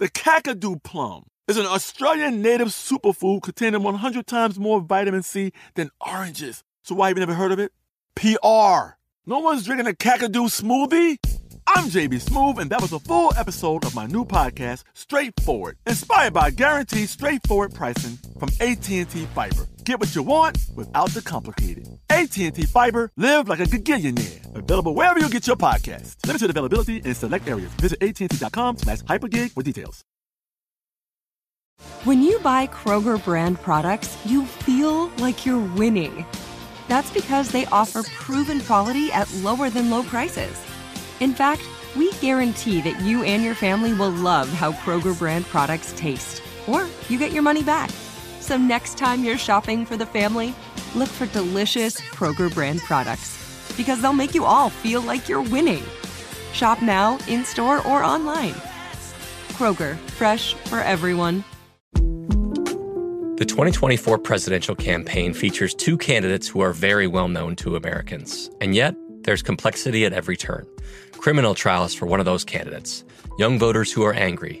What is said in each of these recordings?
The Kakadu plum is an Australian native superfood containing 100 times more vitamin C than oranges. So why have you never heard of it? PR. No one's drinking a Kakadu smoothie? I'm JB Smooth, and that was a full episode of my new podcast, Straightforward, inspired by guaranteed straightforward pricing from AT&T Fiber. Get what you want without the complicated. AT&T Fiber, live like a gigillionaire. Available wherever you get your podcast. Limited availability in select areas. Visit AT&T.com slash hypergig for details. When you buy Kroger brand products, you feel like you're winning. That's because they offer proven quality at lower than low prices. In fact, we guarantee that you and your family will love how Kroger brand products taste, or you get your money back. So next time you're shopping for the family, look for delicious Kroger brand products because they'll make you all feel like you're winning. Shop now, in store, or online. Kroger, fresh for everyone. The 2024 presidential campaign features two candidates who are very well known to Americans, and yet there's complexity at every turn. Criminal trials for one of those candidates, young voters who are angry.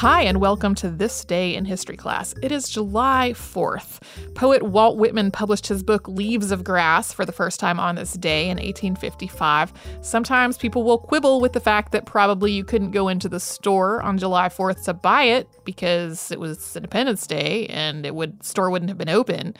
Hi, and welcome to This Day in History class. It is July 4th. Poet Walt Whitman published his book Leaves of Grass for the first time on this day in 1855. Sometimes people will quibble with the fact that probably you couldn't go into the store on July 4th to buy it because it was Independence Day and it would store wouldn't have been open.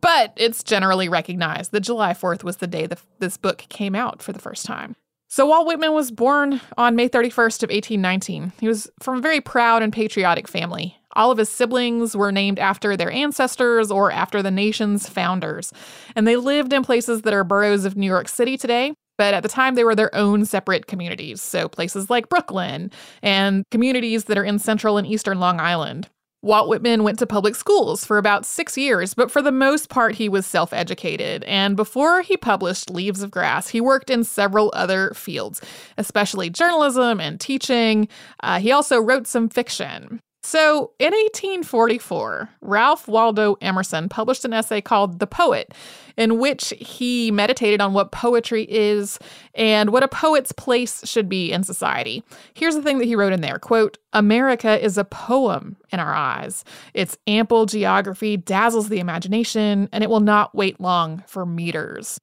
But it's generally recognized that July 4th was the day that this book came out for the first time. So Walt Whitman was born on May 31st of 1819. He was from a very proud and patriotic family. All of his siblings were named after their ancestors or after the nation's founders. And they lived in places that are boroughs of New York City today, but at the time they were their own separate communities. So places like Brooklyn and communities that are in central and eastern Long Island. Walt Whitman went to public schools for about six years, but for the most part, he was self educated. And before he published Leaves of Grass, he worked in several other fields, especially journalism and teaching. Uh, he also wrote some fiction. So, in 1844, Ralph Waldo Emerson published an essay called The Poet, in which he meditated on what poetry is and what a poet's place should be in society. Here's the thing that he wrote in there quote, America is a poem in our eyes. Its ample geography dazzles the imagination, and it will not wait long for meters.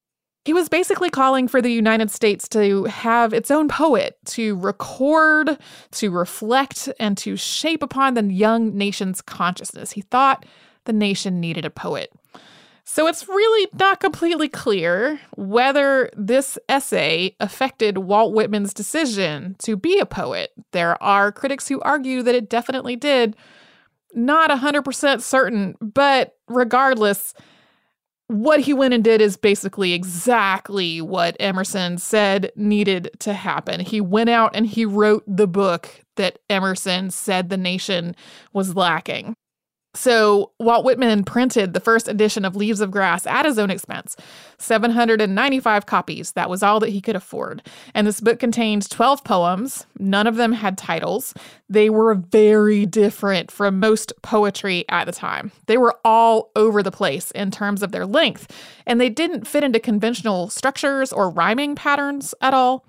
He was basically calling for the United States to have its own poet, to record, to reflect, and to shape upon the young nation's consciousness. He thought the nation needed a poet. So it's really not completely clear whether this essay affected Walt Whitman's decision to be a poet. There are critics who argue that it definitely did. Not 100% certain, but regardless, what he went and did is basically exactly what Emerson said needed to happen. He went out and he wrote the book that Emerson said the nation was lacking. So Walt Whitman printed the first edition of Leaves of Grass at his own expense, 795 copies. That was all that he could afford. And this book contained 12 poems. None of them had titles. They were very different from most poetry at the time. They were all over the place in terms of their length, and they didn't fit into conventional structures or rhyming patterns at all.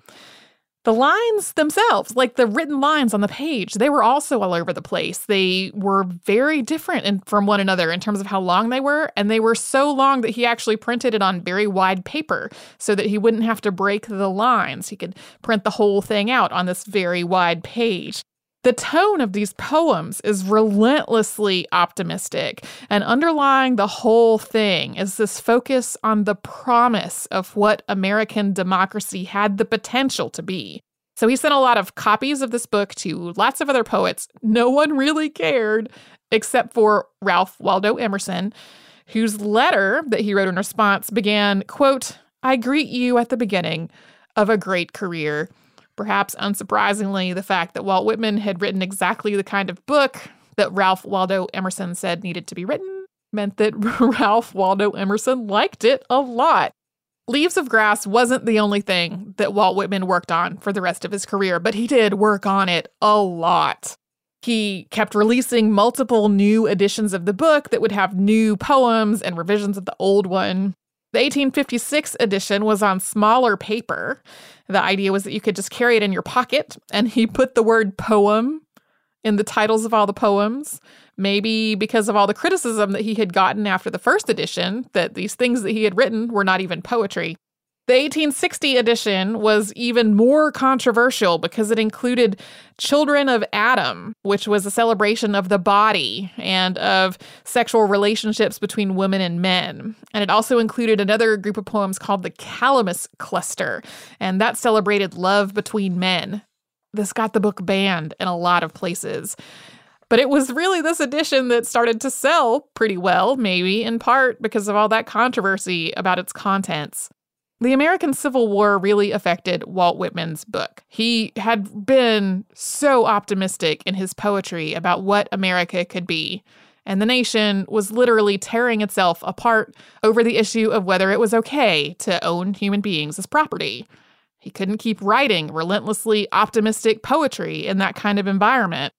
The lines themselves, like the written lines on the page, they were also all over the place. They were very different in, from one another in terms of how long they were, and they were so long that he actually printed it on very wide paper so that he wouldn't have to break the lines. He could print the whole thing out on this very wide page. The tone of these poems is relentlessly optimistic, and underlying the whole thing is this focus on the promise of what American democracy had the potential to be. So he sent a lot of copies of this book to lots of other poets. No one really cared except for Ralph Waldo Emerson, whose letter that he wrote in response began, quote, I greet you at the beginning of a great career. Perhaps unsurprisingly, the fact that Walt Whitman had written exactly the kind of book that Ralph Waldo Emerson said needed to be written meant that Ralph Waldo Emerson liked it a lot. Leaves of Grass wasn't the only thing that Walt Whitman worked on for the rest of his career, but he did work on it a lot. He kept releasing multiple new editions of the book that would have new poems and revisions of the old one. The 1856 edition was on smaller paper. The idea was that you could just carry it in your pocket, and he put the word poem in the titles of all the poems. Maybe because of all the criticism that he had gotten after the first edition, that these things that he had written were not even poetry. The 1860 edition was even more controversial because it included Children of Adam, which was a celebration of the body and of sexual relationships between women and men. And it also included another group of poems called the Calamus Cluster, and that celebrated love between men. This got the book banned in a lot of places. But it was really this edition that started to sell pretty well, maybe in part because of all that controversy about its contents. The American Civil War really affected Walt Whitman's book. He had been so optimistic in his poetry about what America could be, and the nation was literally tearing itself apart over the issue of whether it was okay to own human beings as property. He couldn't keep writing relentlessly optimistic poetry in that kind of environment.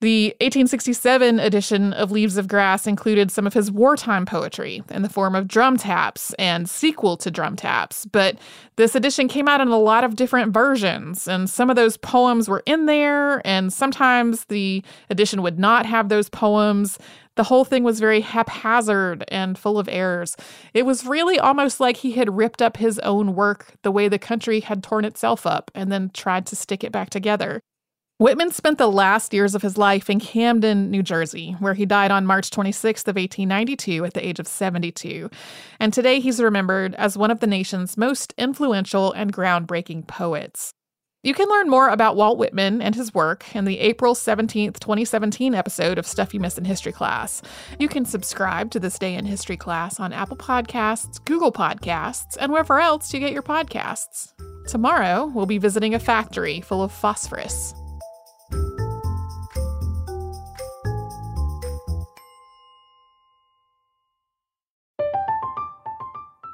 The 1867 edition of Leaves of Grass included some of his wartime poetry in the form of drum taps and sequel to drum taps, but this edition came out in a lot of different versions, and some of those poems were in there, and sometimes the edition would not have those poems. The whole thing was very haphazard and full of errors. It was really almost like he had ripped up his own work the way the country had torn itself up and then tried to stick it back together. Whitman spent the last years of his life in Camden, New Jersey, where he died on March 26th of 1892 at the age of 72. And today he's remembered as one of the nation's most influential and groundbreaking poets. You can learn more about Walt Whitman and his work in the April 17th, 2017 episode of Stuff You Missed in History Class. You can subscribe to This Day in History Class on Apple Podcasts, Google Podcasts, and wherever else you get your podcasts. Tomorrow, we'll be visiting a factory full of phosphorus.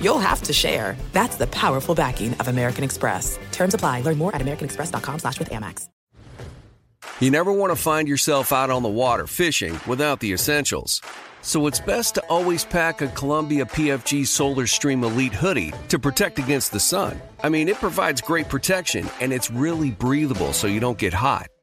you'll have to share. That's the powerful backing of American Express. Terms apply. Learn more at americanexpress.com slash with Amex. You never want to find yourself out on the water fishing without the essentials. So it's best to always pack a Columbia PFG Solar Stream Elite hoodie to protect against the sun. I mean, it provides great protection and it's really breathable so you don't get hot.